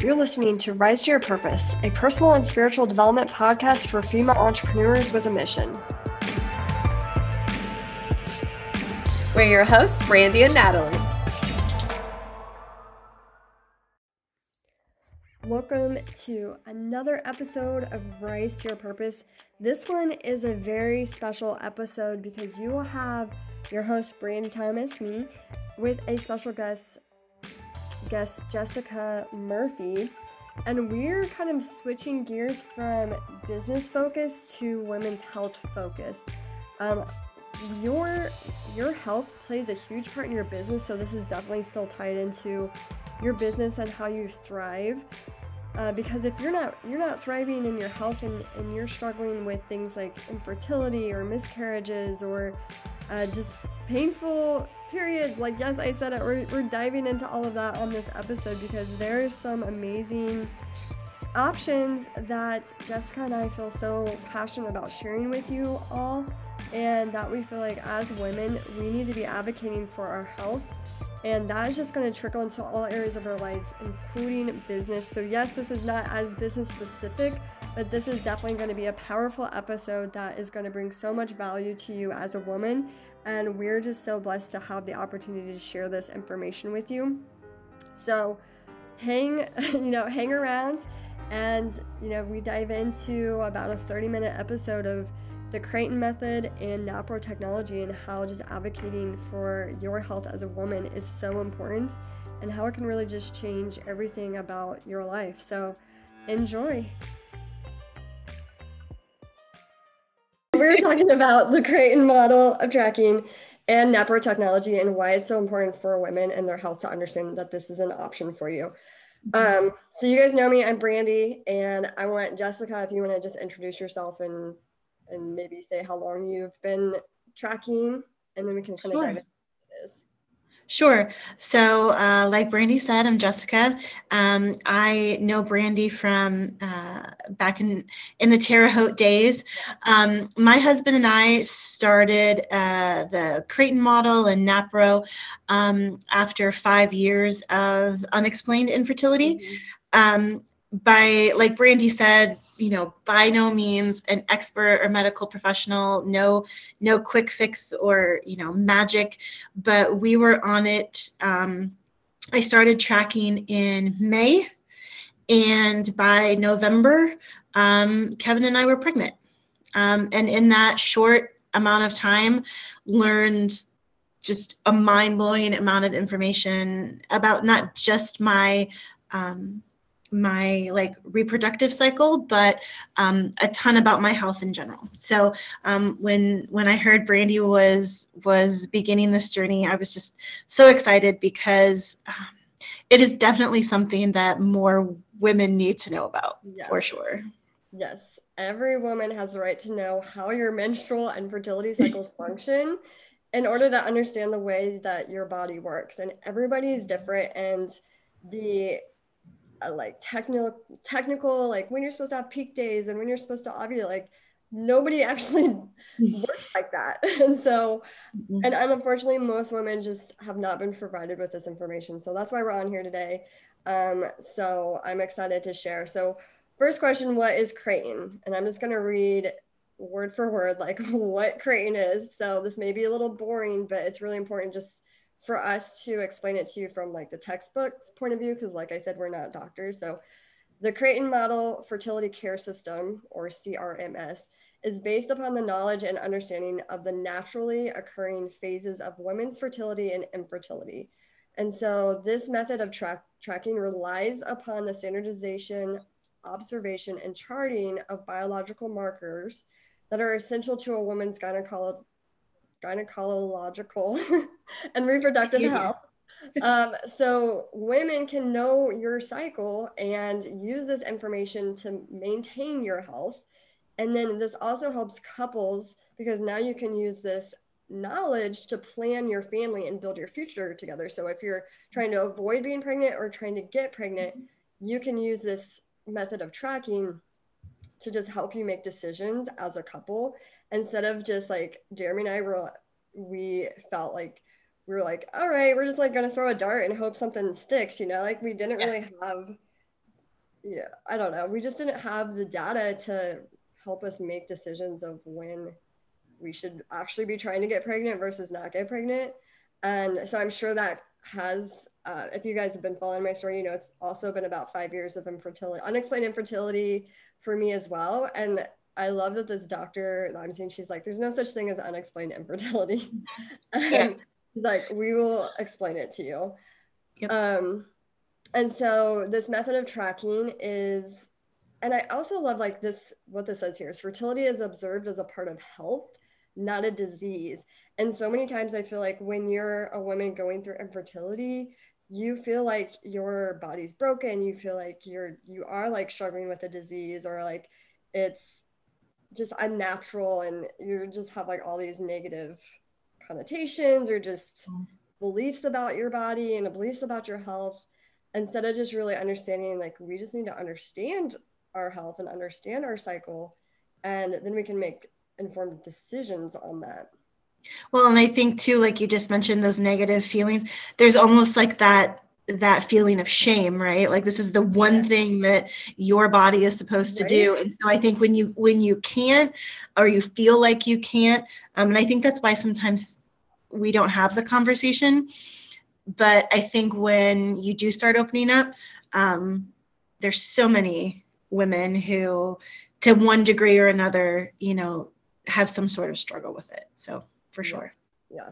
You're listening to Rise to Your Purpose, a personal and spiritual development podcast for female entrepreneurs with a mission. We're your hosts, Brandy and Natalie. Welcome to another episode of Rise to Your Purpose. This one is a very special episode because you will have your host, Brandy Thomas, me, with a special guest, guest Jessica Murphy, and we're kind of switching gears from business focus to women's health focus. Um, your your health plays a huge part in your business, so this is definitely still tied into your business and how you thrive. Uh, because if you're not you're not thriving in your health and, and you're struggling with things like infertility or miscarriages or uh, just painful periods. Like, yes, I said it. We're, we're diving into all of that on this episode because there's some amazing options that Jessica and I feel so passionate about sharing with you all, and that we feel like as women, we need to be advocating for our health. And that is just going to trickle into all areas of our lives, including business. So, yes, this is not as business specific, but this is definitely going to be a powerful episode that is going to bring so much value to you as a woman and we're just so blessed to have the opportunity to share this information with you. So, hang, you know, hang around and, you know, we dive into about a 30 minute episode of the Creighton method and NAPRO technology and how just advocating for your health as a woman is so important and how it can really just change everything about your life. So, enjoy. We were talking about the Creighton model of tracking and NAPRO technology and why it's so important for women and their health to understand that this is an option for you. Um, so you guys know me, I'm Brandy, and I want Jessica, if you want to just introduce yourself and and maybe say how long you've been tracking, and then we can kind of dive into Sure. So, uh, like Brandy said, I'm Jessica. Um, I know Brandy from uh, back in in the Terre Haute days. Um, my husband and I started uh, the Creighton model and NAPRO um, after five years of unexplained infertility. Mm-hmm. Um, by like Brandy said, you know by no means an expert or medical professional no no quick fix or you know magic but we were on it um, i started tracking in may and by november um, kevin and i were pregnant. Um, and in that short amount of time learned just a mind-blowing amount of information about not just my um, my like reproductive cycle but um, a ton about my health in general. So um, when when i heard brandy was was beginning this journey i was just so excited because um, it is definitely something that more women need to know about yes. for sure. Yes. Every woman has the right to know how your menstrual and fertility cycles function in order to understand the way that your body works and everybody is different and the uh, like technical technical like when you're supposed to have peak days and when you're supposed to ovulate like nobody actually works like that. And so mm-hmm. and unfortunately most women just have not been provided with this information. So that's why we're on here today. Um, so i'm excited to share. So first question what is creighton and i'm just going to read word for word like what creighton is. So this may be a little boring but it's really important just for us to explain it to you from like the textbook point of view, because like I said, we're not doctors. So the Creighton Model Fertility Care System, or CRMS, is based upon the knowledge and understanding of the naturally occurring phases of women's fertility and infertility. And so this method of track, tracking relies upon the standardization, observation, and charting of biological markers that are essential to a woman's gynecological gynecological and reproductive health. um, so women can know your cycle and use this information to maintain your health. And then this also helps couples because now you can use this knowledge to plan your family and build your future together. So if you're trying to avoid being pregnant or trying to get pregnant, you can use this method of tracking to just help you make decisions as a couple instead of just like Jeremy and I were, we felt like we were like, all right, we're just like gonna throw a dart and hope something sticks, you know, like we didn't really have yeah, I don't know. We just didn't have the data to help us make decisions of when we should actually be trying to get pregnant versus not get pregnant. And so I'm sure that has, uh, if you guys have been following my story, you know, it's also been about five years of infertility, unexplained infertility for me as well. And I love that this doctor that I'm seeing, she's like, there's no such thing as unexplained infertility. Yeah. she's like, we will explain it to you. Yep. Um, and so this method of tracking is and i also love like this what this says here is fertility is observed as a part of health not a disease and so many times i feel like when you're a woman going through infertility you feel like your body's broken you feel like you're you are like struggling with a disease or like it's just unnatural and you just have like all these negative connotations or just mm. beliefs about your body and beliefs about your health instead of just really understanding like we just need to understand our health and understand our cycle and then we can make informed decisions on that well and i think too like you just mentioned those negative feelings there's almost like that that feeling of shame right like this is the one thing that your body is supposed to right. do and so i think when you when you can't or you feel like you can't um, and i think that's why sometimes we don't have the conversation but I think when you do start opening up, um, there's so many women who, to one degree or another, you know, have some sort of struggle with it. So for sure. Yeah.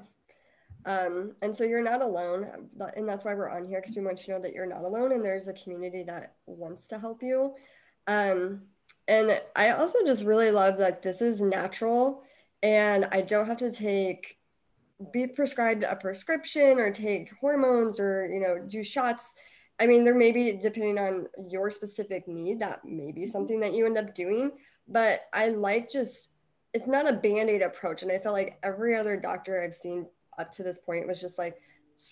Um, and so you're not alone. And that's why we're on here because we want you to know that you're not alone and there's a community that wants to help you. Um, and I also just really love that this is natural and I don't have to take be prescribed a prescription or take hormones or you know do shots i mean there may be depending on your specific need that may be something that you end up doing but i like just it's not a band-aid approach and i felt like every other doctor i've seen up to this point was just like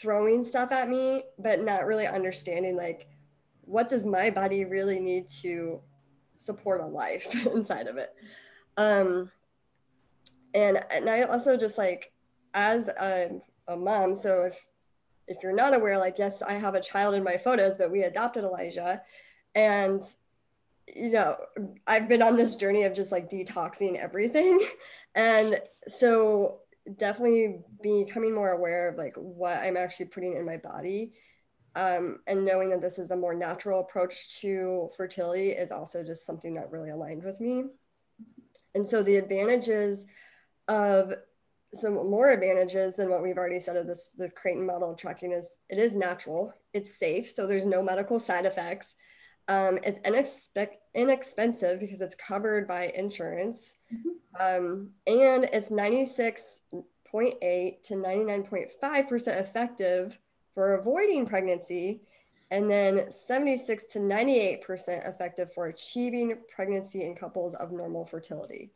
throwing stuff at me but not really understanding like what does my body really need to support a life inside of it? Um and and i also just like as a, a mom, so if if you're not aware, like yes, I have a child in my photos, but we adopted Elijah, and you know I've been on this journey of just like detoxing everything, and so definitely becoming more aware of like what I'm actually putting in my body. Um, and knowing that this is a more natural approach to fertility is also just something that really aligned with me. And so the advantages of some more advantages than what we've already said of this the Creighton model of tracking is it is natural, it's safe, so there's no medical side effects. Um, it's inexpe- inexpensive because it's covered by insurance, mm-hmm. um, and it's 96.8 to 99.5 percent effective for avoiding pregnancy, and then 76 to 98 percent effective for achieving pregnancy in couples of normal fertility.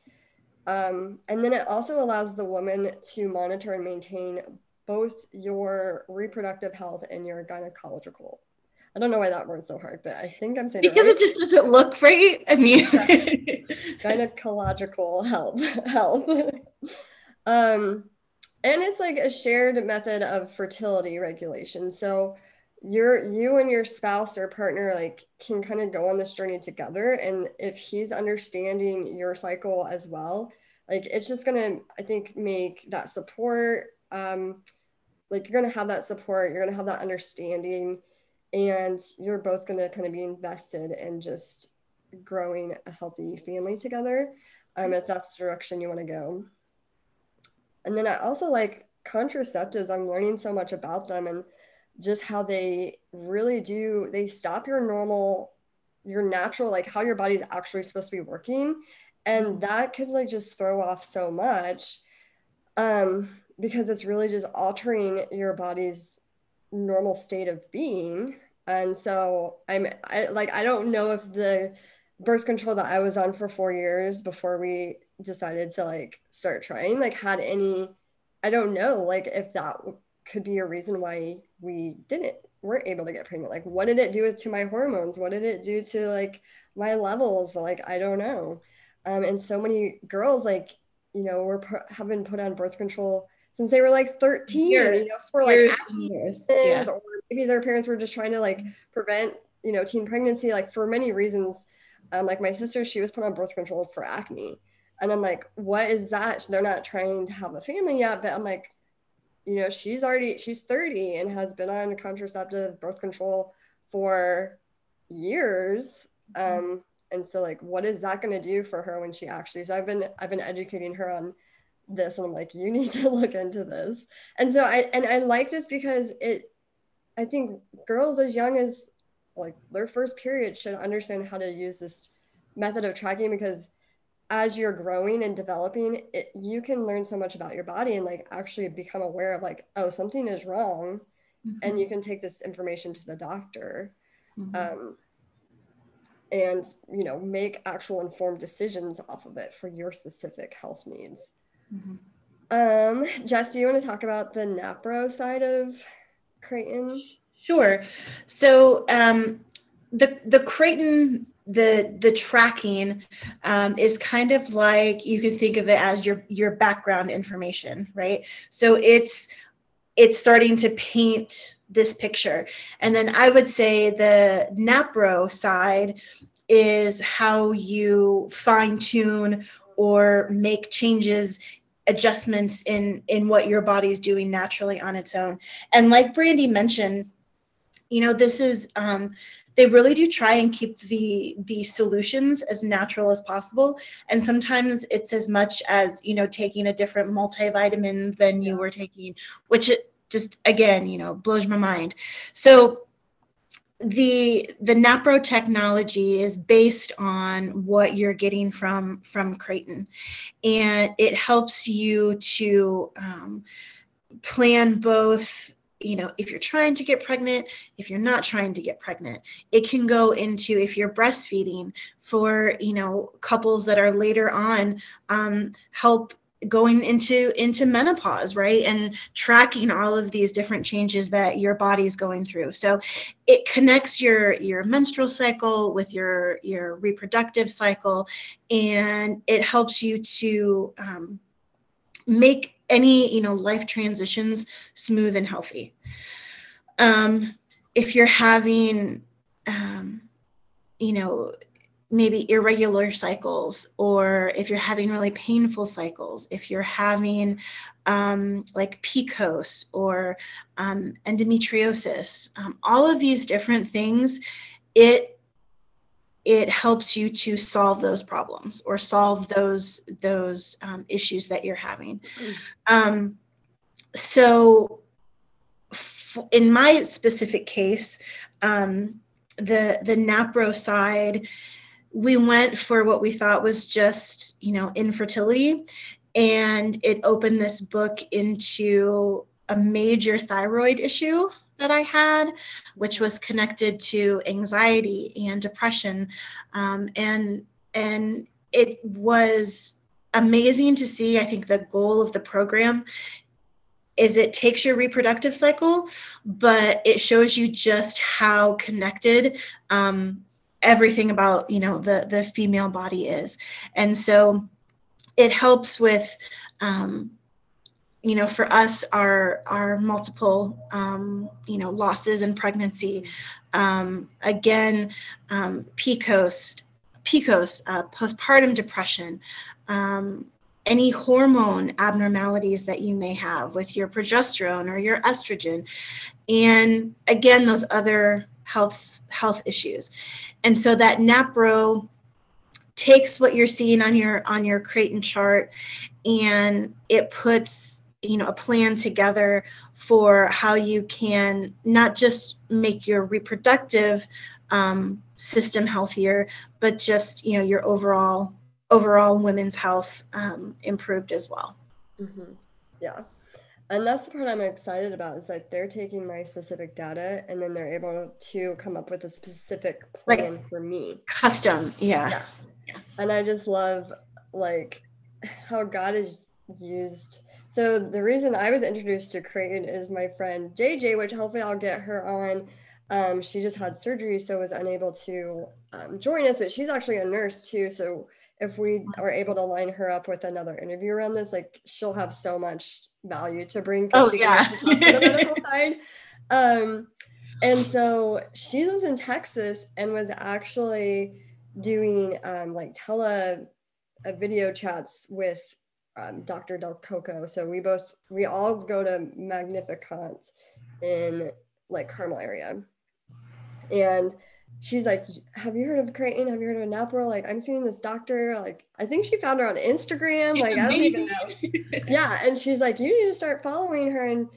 Um, and then it also allows the woman to monitor and maintain both your reproductive health and your gynecological. I don't know why that word's so hard, but I think I'm saying because it, right. it just doesn't look right. I mean, gynecological help, health. um, and it's like a shared method of fertility regulation. So you're you and your spouse or partner like can kind of go on this journey together and if he's understanding your cycle as well like it's just gonna i think make that support um like you're gonna have that support you're gonna have that understanding and you're both gonna kind of be invested in just growing a healthy family together um if that's the direction you want to go. And then i also like contraceptives. I'm learning so much about them and just how they really do they stop your normal your natural like how your body's actually supposed to be working. And mm-hmm. that could like just throw off so much um because it's really just altering your body's normal state of being. And so i'm I, like i don't know if the birth control that i was on for four years before we decided to like start trying like had any i don't know like if that could be a reason why we didn't weren't able to get pregnant. Like what did it do to my hormones? What did it do to like my levels? Like i don't know. Um, and so many girls like you know were have been put on birth control since they were like 13 years, you know, for like years, years. Yeah. or maybe their parents were just trying to like prevent you know, teen pregnancy, like for many reasons. Um, like my sister, she was put on birth control for acne. And I'm like, what is that? They're not trying to have a family yet, but I'm like, you know, she's already she's 30 and has been on contraceptive birth control for years. Um, and so like what is that going to do for her when she actually so I've been I've been educating her on this and I'm like, you need to look into this. And so I and I like this because it I think girls as young as like their first period should understand how to use this method of tracking because as you're growing and developing it you can learn so much about your body and like actually become aware of like oh something is wrong mm-hmm. and you can take this information to the doctor mm-hmm. um, and you know make actual informed decisions off of it for your specific health needs mm-hmm. um jess do you want to talk about the napro side of creighton? Sure. So um the the creighton the the tracking um, is kind of like you can think of it as your your background information right? So it's it's starting to paint this picture. And then i would say the napro side is how you fine tune or make changes adjustments in in what your body's doing naturally on its own. And like brandy mentioned you know this is um, they really do try and keep the the solutions as natural as possible. And sometimes it's as much as you know taking a different multivitamin than you were taking which it just again you know blows my mind. So the the napro technology is based on what you're getting from from creighton. And it helps you to um, plan both you know, if you're trying to get pregnant, if you're not trying to get pregnant, it can go into if you're breastfeeding for, you know, couples that are later on, um, help going into into menopause right? And tracking all of these different changes that your body's going through. So it connects your your menstrual cycle with your your reproductive cycle and it helps you to um, make any you know life transitions smooth and healthy. Um, if you're having um, you know maybe irregular cycles or if you're having really painful cycles if you're having um, like pcos or um, endometriosis um, all of these different things it it helps you to solve those problems or solve those those um, issues that you're having mm. um, so f- in my specific case um, the the napro side we went for what we thought was just you know infertility and it opened this book into a major thyroid issue that I had, which was connected to anxiety and depression. Um, and, and it was amazing to see. I think the goal of the program is it takes your reproductive cycle, but it shows you just how connected um, everything about you know the the female body is, and so it helps with um, you know for us our our multiple um, you know losses in pregnancy um, again um, pcos pcos uh, postpartum depression um, any hormone abnormalities that you may have with your progesterone or your estrogen. And again those other health health issues. And so that napro takes what you're seeing on your on your creighton chart and it puts you know a plan together for how you can not just make your reproductive um, system healthier but just you know your overall overall women's health um, improved as well. Mm-hmm. yeah and that's the part i'm excited about is that they're taking my specific data and then they're able to come up with a specific plan like, for me custom yeah. yeah yeah and i just love like how god is used so the reason I was introduced to Creighton is my friend JJ, which hopefully I'll get her on. Um, she just had surgery, so was unable to um, join us, but she's actually a nurse too. So if we are able to line her up with another interview around this, like she'll have so much value to bring. Oh yeah, the medical side. Um, And so she lives in Texas and was actually doing um, like tele uh, video chats with um, Dr. Del Coco. So we both, we all go to Magnificant in like Carmel area. And she's like, Have you heard of Creighton? Have you heard of Naporal? Like, I'm seeing this doctor. Like, I think she found her on Instagram. Like, I don't even know. yeah. And she's like, You need to start following her. And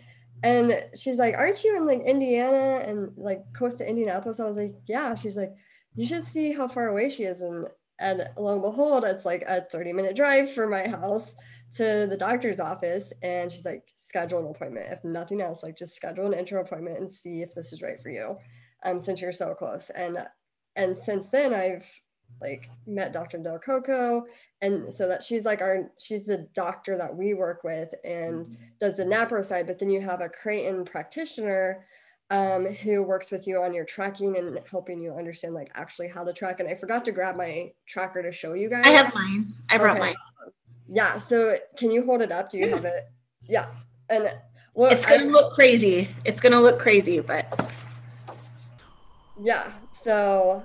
and she's like, Aren't you in like Indiana and like close to Indianapolis? I was like, Yeah. She's like, You should see how far away she is. And and lo and behold, it's like a 30 minute drive from my house to the doctor's office. And she's like, schedule an appointment. If nothing else, like just schedule an intro appointment and see if this is right for you. Um, since you're so close. And and since then I've like met Dr. Del Coco. And so that she's like our she's the doctor that we work with and mm-hmm. does the NAPRO side, but then you have a Creighton practitioner um, who works with you on your tracking and helping you understand like actually how to track. And I forgot to grab my tracker to show you guys. I have mine. I brought okay. mine. Yeah. So can you hold it up? Do you have it? Yeah. And well, it's gonna I, look crazy. It's gonna look crazy, but yeah. So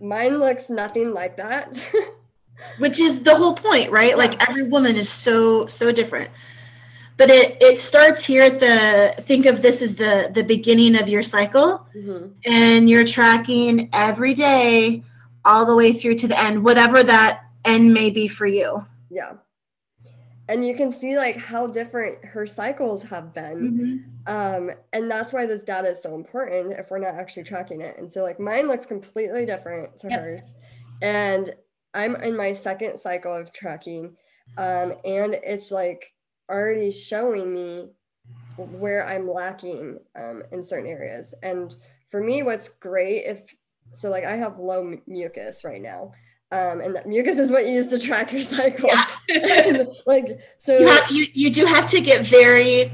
mine looks nothing like that. Which is the whole point, right? Like every woman is so so different but it it starts here at the think of this as the the beginning of your cycle mm-hmm. and you're tracking every day all the way through to the end whatever that end may be for you yeah and you can see like how different her cycles have been mm-hmm. um, and that's why this data is so important if we're not actually tracking it and so like mine looks completely different to yep. hers and i'm in my second cycle of tracking um, and it's like already showing me where I'm lacking um, in certain areas. And for me, what's great if so, like I have low mucus right now. Um, and that mucus is what you use to track your cycle. Yeah. like so, you, have, you you do have to get very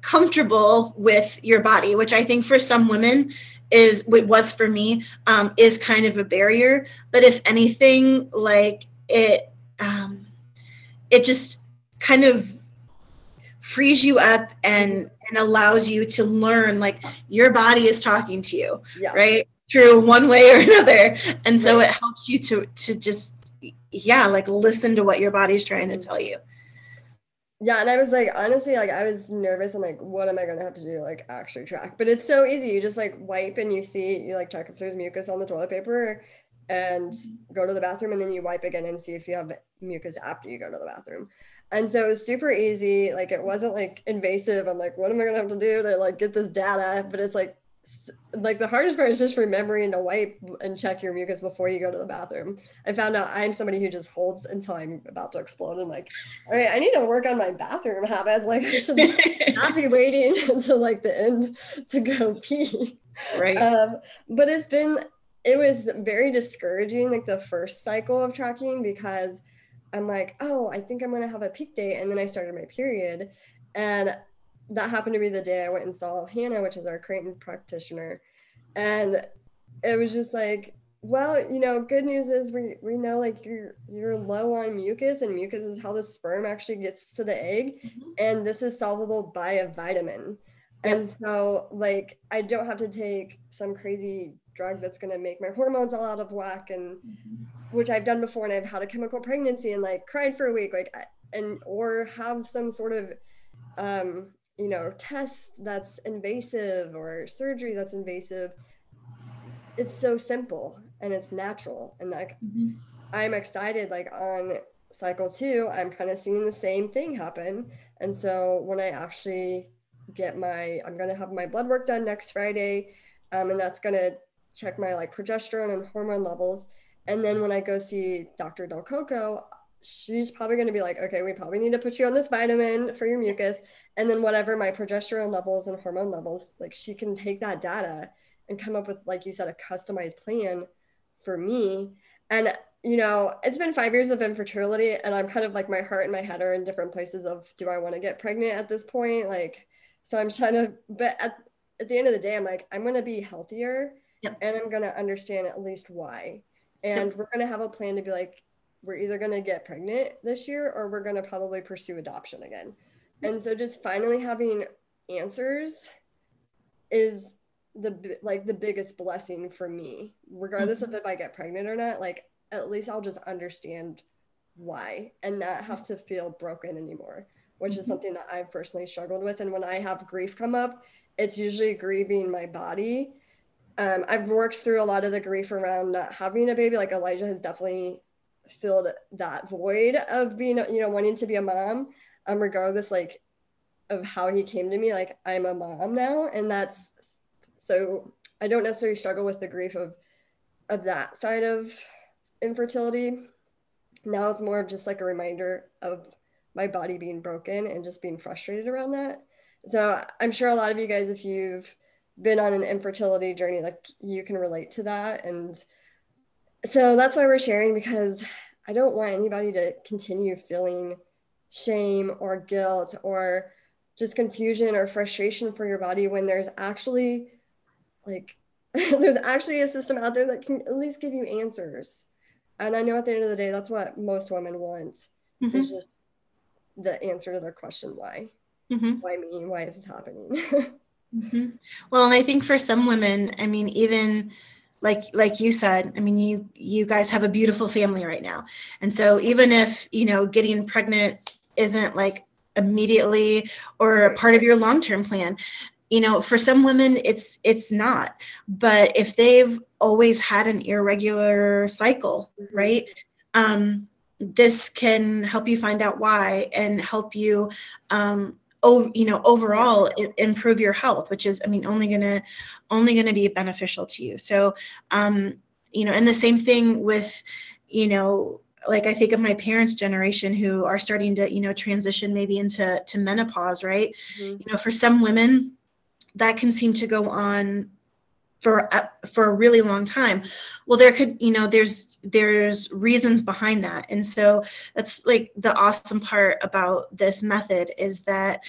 comfortable with your body, which I think for some women is what was for me um, is kind of a barrier. But if anything, like it, um, it just kind of frees you up and and allows you to learn like your body is talking to you yeah. right through one way or another and so right. it helps you to to just yeah like listen to what your body's trying to mm-hmm. tell you yeah and i was like honestly like i was nervous i'm like what am i going to have to do like actually track but it's so easy you just like wipe and you see you like check if there's mucus on the toilet paper and go to the bathroom and then you wipe again and see if you have mucus after you go to the bathroom and so it was super easy. Like it wasn't like invasive. I'm like, what am I gonna have to do to like get this data? But it's like like the hardest part is just remembering to wipe and check your mucus before you go to the bathroom. I found out I'm somebody who just holds until I'm about to explode. I'm like, all right, I need to work on my bathroom habits. Like I should not be waiting until like the end to go pee. Right. Um, but it's been it was very discouraging like the first cycle of tracking because I'm like, oh, I think I'm gonna have a peak date, and then I started my period, and that happened to be the day I went and saw Hannah, which is our Creighton practitioner, and it was just like, well, you know, good news is we we know like you're you're low on mucus, and mucus is how the sperm actually gets to the egg, mm-hmm. and this is solvable by a vitamin. And so, like, I don't have to take some crazy drug that's going to make my hormones all out of whack and mm-hmm. which I've done before and I've had a chemical pregnancy and like cried for a week like and or have some sort of um you know test that's invasive or surgery that's invasive it's so simple and it's natural and like mm-hmm. I'm excited like on cycle 2 I'm kind of seeing the same thing happen and so when I actually get my I'm going to have my blood work done next Friday um, and that's going to check my like progesterone and hormone levels. And then when I go see Dr. Del Coco, she's probably going to be like, okay, we probably need to put you on this vitamin for your mucus. And then whatever my progesterone levels and hormone levels, like she can take that data and come up with, like you said, a customized plan for me. And, you know, it's been five years of infertility and I'm kind of like my heart and my head are in different places of do I want to get pregnant at this point? Like, so I'm trying to, but at, at the end of the day, I'm like, I'm going to be healthier Yep. And I'm going to understand at least why. And yep. we're going to have a plan to be like, we're either going to get pregnant this year or we're going to probably pursue adoption again. And so just finally having answers is the like the biggest blessing for me regardless mm-hmm. of if i get pregnant or not like at least i'll just understand why and not have to feel broken anymore which mm-hmm. is something that i've personally struggled with and when i have grief come up it's usually grieving my body um, i've worked through a lot of the grief around not having a baby like elijah has definitely filled that void of being you know wanting to be a mom um regardless like of how he came to me like i'm a mom now and that's so i don't necessarily struggle with the grief of of that side of infertility. Now it's more of just like a reminder of my body being broken and just being frustrated around that. So i'm sure a lot of you guys if you've been on an infertility journey like you can relate to that and so that's why we're sharing because i don't want anybody to continue feeling shame or guilt or just confusion or frustration for your body when there's actually like there's actually a system out there that can at least give you answers and i know at the end of the day that's what most women want mm-hmm. is just the answer to their question why mm-hmm. why me why is this happening mm-hmm. well and i think for some women i mean even like like you said i mean you you guys have a beautiful family right now and so even if you know getting pregnant isn't like immediately or part of your long-term plan you know for some women it's it's not but if they've always had an irregular cycle mm-hmm. right um this can help you find out why and help you um over, you know overall improve your health which is i mean only gonna only gonna be beneficial to you so um you know and the same thing with you know like I think of my parents' generation who are starting to, you know, transition maybe into to menopause, right? Mm-hmm. You know, for some women, that can seem to go on for a, for a really long time. Well, there could, you know, there's there's reasons behind that, and so that's like the awesome part about this method is that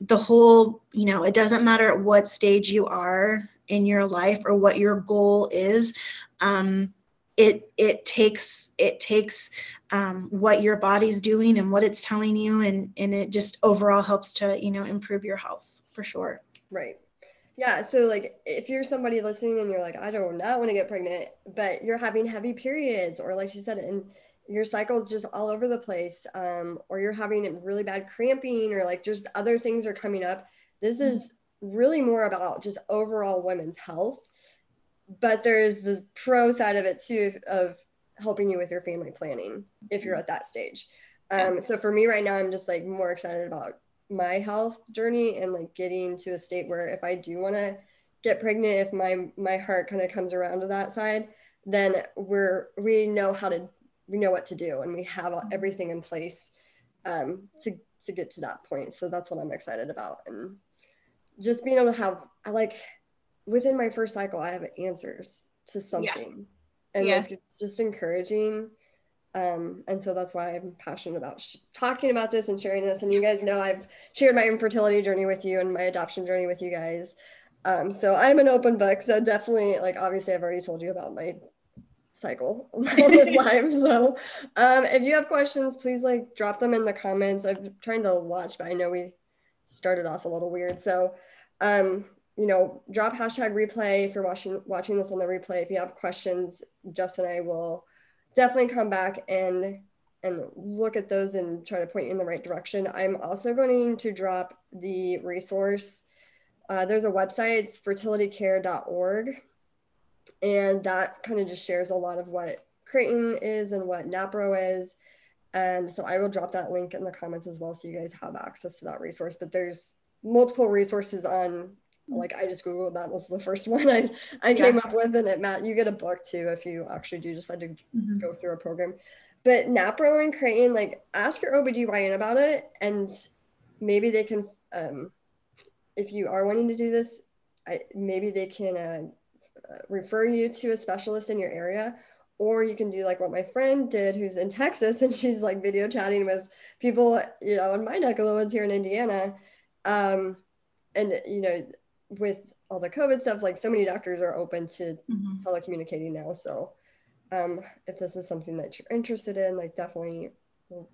the whole, you know, it doesn't matter at what stage you are in your life or what your goal is. Um, it it takes it takes um, what your body's doing and what it's telling you and and it just overall helps to you know improve your health for sure right yeah so like if you're somebody listening and you're like i don't not want to get pregnant but you're having heavy periods or like she said and your cycle is just all over the place um, or you're having really bad cramping or like just other things are coming up this is really more about just overall women's health but there's the pro side of it too of helping you with your family planning if you're at that stage. Um, so for me right now, I'm just like more excited about my health journey and like getting to a state where if I do want to get pregnant, if my my heart kind of comes around to that side, then we're we know how to we know what to do and we have everything in place um, to to get to that point. So that's what I'm excited about and just being able to have I like within my first cycle, I have answers to something. Yeah. And yeah. like it's just encouraging. Um, and so that's why I'm passionate about sh- talking about this and sharing this. And you guys know I've shared my infertility journey with you and my adoption journey with you guys. Um, so I'm an open book. So definitely, like, obviously, I've already told you about my cycle on this live. So um, if you have questions, please like drop them in the comments. I'm trying to watch, but I know we started off a little weird. So um, you know, drop hashtag replay if you're watching watching this on the replay. If you have questions, Jess and I will definitely come back and and look at those and try to point you in the right direction. I'm also going to drop the resource. Uh, there's a website, it's fertilitycare.org. And that kind of just shares a lot of what Creighton is and what NAPRO is. And so I will drop that link in the comments as well so you guys have access to that resource. But there's multiple resources on like I just googled that was the first one I, I came up with and it Matt you get a book too if you actually do decide to mm-hmm. go through a program. But NAPRO and Creighton like ask your OBGYN about it and maybe they can um, if you are wanting to do this I, maybe they can uh, uh, refer you to a specialist in your area or you can do like what my friend did who's in Texas and she's like video chatting with people you know in my neck of the woods here in Indiana. Um, and you know with all the COVID stuff, like so many doctors are open to mm-hmm. telecommunicating now. So um, if this is something that you're interested in, like definitely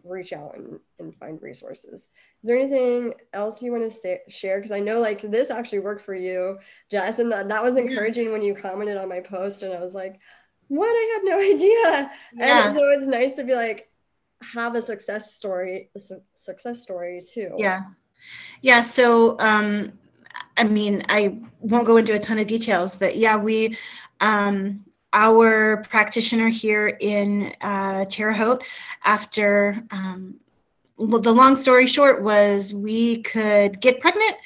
reach out and, and find resources. Is there anything else you want to say, share? Because I know like this actually worked for you, Jess, and that, that was encouraging when you commented on my post, and I was like, what? I had no idea. Yeah. And so it's nice to be like, have a success story, a su- success story too. Yeah. Yeah. So, um, I mean, I won't go into a ton of details, but yeah, we, um, our practitioner here in uh, Terre Haute, after um, the long story short was we could get pregnant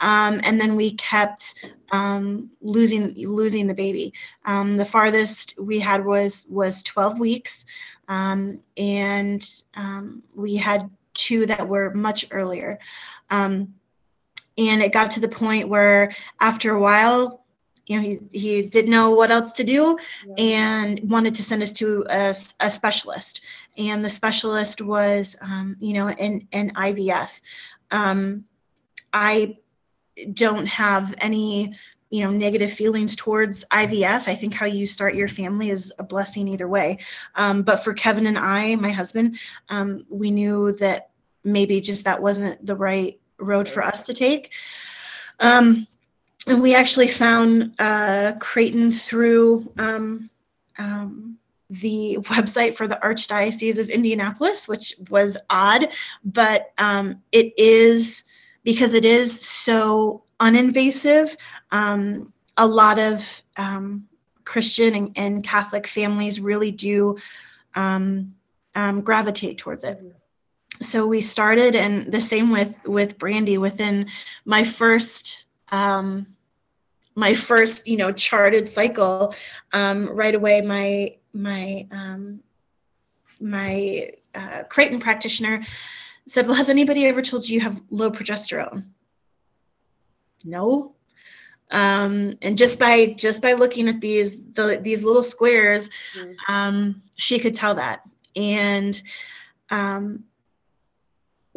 um, and then we kept um, losing losing the baby. Um, the farthest we had was was 12 weeks, um, and we had two that were much earlier. Um, and it got to the point where after a while, you know, he, he didn't know what else to do and wanted to send us to a, a specialist. And the specialist was, um, you know, an, an IVF. Um, I don't have any you know negative feelings towards ivf i think how you start your family is a blessing either way um, but for kevin and i my husband um, we knew that maybe just that wasn't the right road for us to take um, and we actually found uh, creighton through um, um, the website for the archdiocese of indianapolis which was odd but um, it is because it is so uninvasive. Um, a lot of um, Christian and, and, Catholic families really do gravitate towards it. So we started, and the same with with Brandy. Within my first um, my first you know charted cycle, um, right away my my um my uh, Creighton practitioner said, Well, has anybody ever told you you have low progesterone? No. Um, and just by just by looking at these the, these little squares, mm-hmm. um, she could tell that. And um,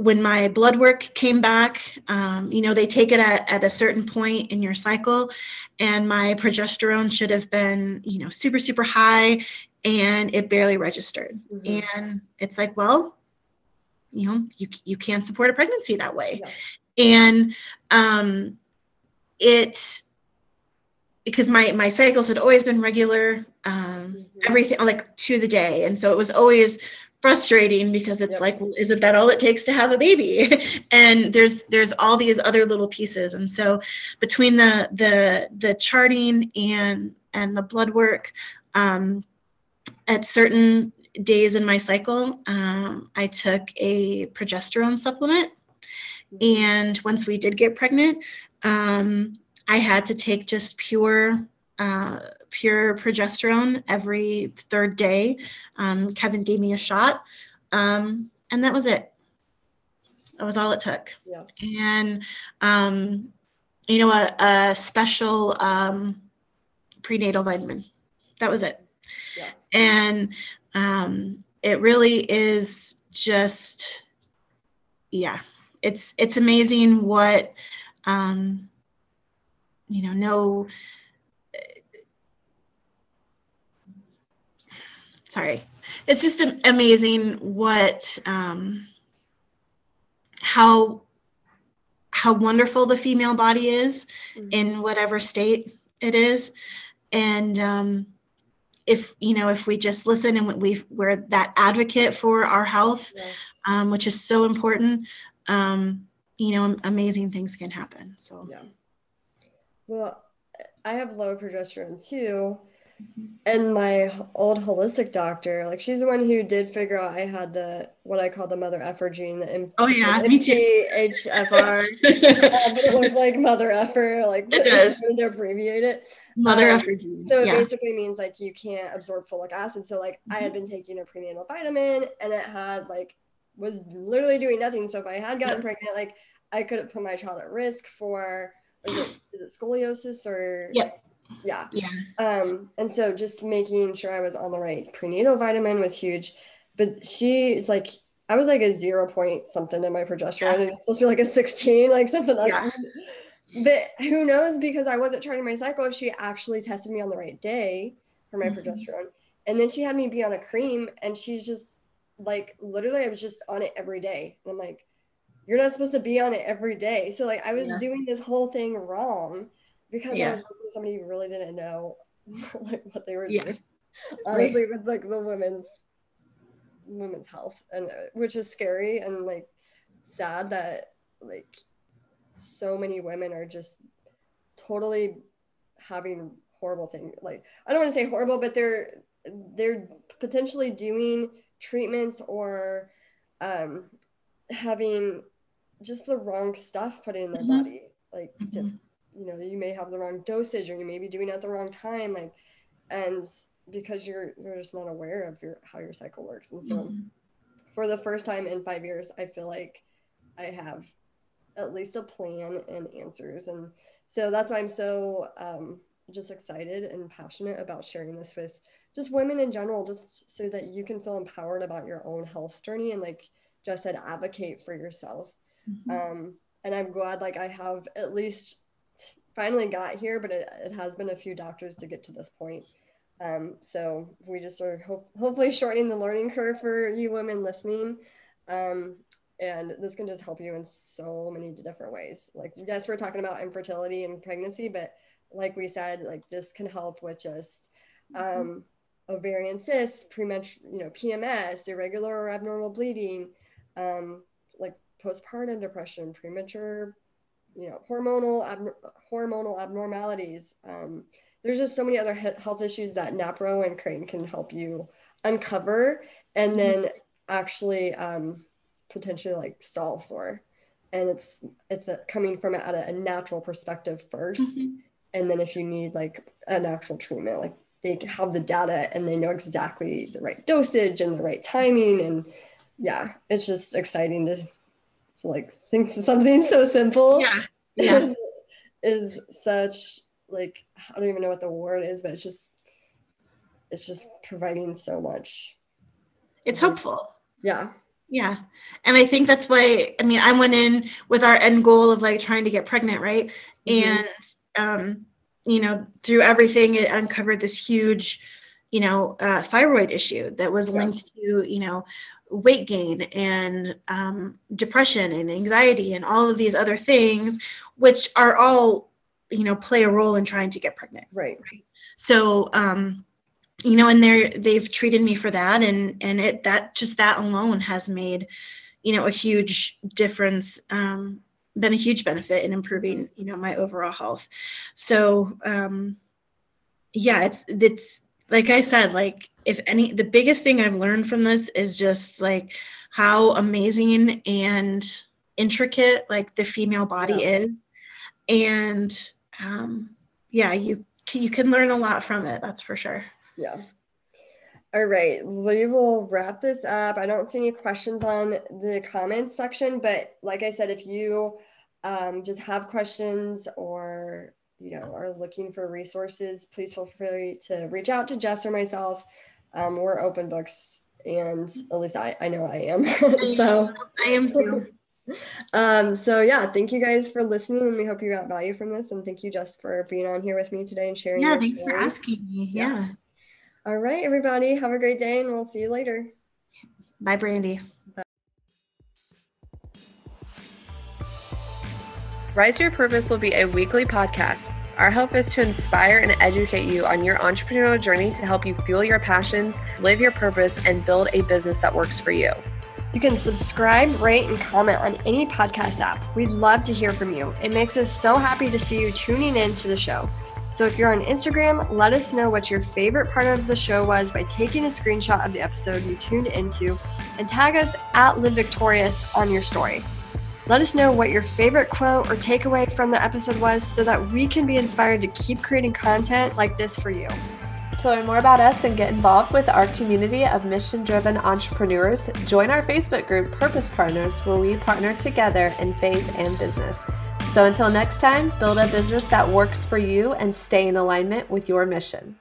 when my blood work came back, um, you know, they take it at, at a certain point in your cycle, and my progesterone should have been, you know, super, super high, and it barely registered. Mm-hmm. And it's like, well, you know you you can't support a pregnancy that way yeah. and um it because my my cycles had always been regular um mm-hmm. everything like to the day and so it was always frustrating because it's yep. like well, isn't that all it takes to have a baby and there's there's all these other little pieces and so between the the the charting and and the blood work um at certain days in my cycle, um, I took a progesterone supplement. And once we did get pregnant, um, I had to take just pure uh, pure progesterone every third day. Um, Kevin gave me a shot, um, and that was it. That was all it took. Yeah. And um, you know, a, a special um, prenatal vitamin. That was it. Yeah. And um, it really is just yeah it's it's amazing what um, you know no sorry. It's just amazing what um, how how wonderful the female body is mm-hmm. in whatever state it is. And um, if you know if we just listen and we we're that advocate for our health yes. um, which is so important um, you know amazing things can happen. So yeah. Well i have low progesterone too and my old holistic doctor, like she's the one who did figure out I had the what I call the mother effer gene, the M- oh yeah, me too. HFR. uh, it was like mother effer, like to abbreviate it. Mother um, effer gene. So it yeah. basically means like you can't absorb folic acid. So like mm-hmm. I had mm-hmm. been taking a prenatal vitamin, and it had like was literally doing nothing. So if I had gotten pregnant, like I could have put my child at risk for is it, is it scoliosis or yep yeah yeah um and so just making sure i was on the right prenatal vitamin was huge but she's like i was like a zero point something in my progesterone yeah. and it's supposed to be like a 16 like something like yeah. that but who knows because i wasn't charting my cycle if she actually tested me on the right day for my mm-hmm. progesterone and then she had me be on a cream and she's just like literally I was just on it every day. And I'm like, you're not supposed to be on it every day. So like I was yeah. doing this whole thing wrong because yeah. I was working with somebody who really didn't know like what they were yeah. doing. Honestly, with like the women's women's health and uh, which is scary and like sad that like so many women are just totally having horrible things like i don't want to say horrible but they're they're potentially doing treatments or um having just the wrong stuff put in their mm-hmm. body like mm-hmm. You know you may have the wrong dosage or you may be doing it at the wrong time like and because you're you're just not aware of your how your cycle works and so mm-hmm. for the first time in five years i feel like i have at least a plan and answers and so that's why i'm so um, just excited and passionate about sharing this with just women in general just so that you can feel empowered about your own health journey and like just said advocate for yourself mm-hmm. um, and i'm glad like i have at least finally got here but it, it has been a few doctors to get to this point um, so we just are ho- hopefully shortening the learning curve for you women listening. Um, and this can just help you in so many different ways. Like, yes, we're talking about infertility and pregnancy, but like we said, like this can help with just um, ovarian cysts, premenstrual, you know, PMS, irregular or abnormal bleeding, um, like postpartum depression, premature, you know, hormonal ab- hormonal abnormalities. Um, there's just so many other health issues that NAPRO and Creighton can help you uncover and mm-hmm. then actually um, potentially like solve for. And it's it's a, coming from it at a, a natural perspective 1st mm-hmm. and then if you need like an actual treatment, like they have the data and they know exactly the right dosage and the right timing and yeah, it's just exciting to to like think something so simple. Yeah. Yeah. is, is such like I don't even know what the word is, but it's just it's just providing so much. It's hopeful. Yeah. Yeah. And I think that's why I mean I went in with our end goal of like trying to get pregnant, right? Mm-hmm. And um, you know, through everything it uncovered this huge, you know, uh, thyroid issue that was linked yeah. to, you know, weight gain and um, depression and anxiety and all of these other things, which are all you know play a role in trying to get pregnant. Right, right? so um you know and they're they've treated me for that and and it that just that alone has made you know a huge difference um been a huge benefit in improving you know my overall health. So um yeah it's it's like i said like if any the biggest thing i've learned from this is just like how amazing and intricate like the female body yeah. is and um, yeah, you you can learn a lot from it. That's for sure. Yeah. All right, we will wrap this up. I don't see any questions on the comments section, but like I said, if you um, just have questions or you know are looking for resources, please feel free to reach out to Jess or myself. Um, we're open books, and at least I, I know I am. so I am too um, so yeah, thank you guys for listening, and we hope you got value from this. And thank you, Jess, for being on here with me today and sharing. Yeah, thanks story. for asking me. Yeah. yeah. All right, everybody, have a great day, and we'll see you later. Bye, Brandy. Rise Your Purpose will be a weekly podcast. Our hope is to inspire and educate you on your entrepreneurial journey to help you fuel your passions, live your purpose, and build a business that works for you. You can subscribe, rate, and comment on any podcast app. We'd love to hear from you. It makes us so happy to see you tuning in to the show. So if you're on Instagram, let us know what your favorite part of the show was by taking a screenshot of the episode you tuned into and tag us at Live Victorious on your story. Let us know what your favorite quote or takeaway from the episode was so that we can be inspired to keep creating content like this for you. To learn more about us and get involved with our community of mission driven entrepreneurs, join our Facebook group, Purpose Partners, where we partner together in faith and business. So until next time, build a business that works for you and stay in alignment with your mission.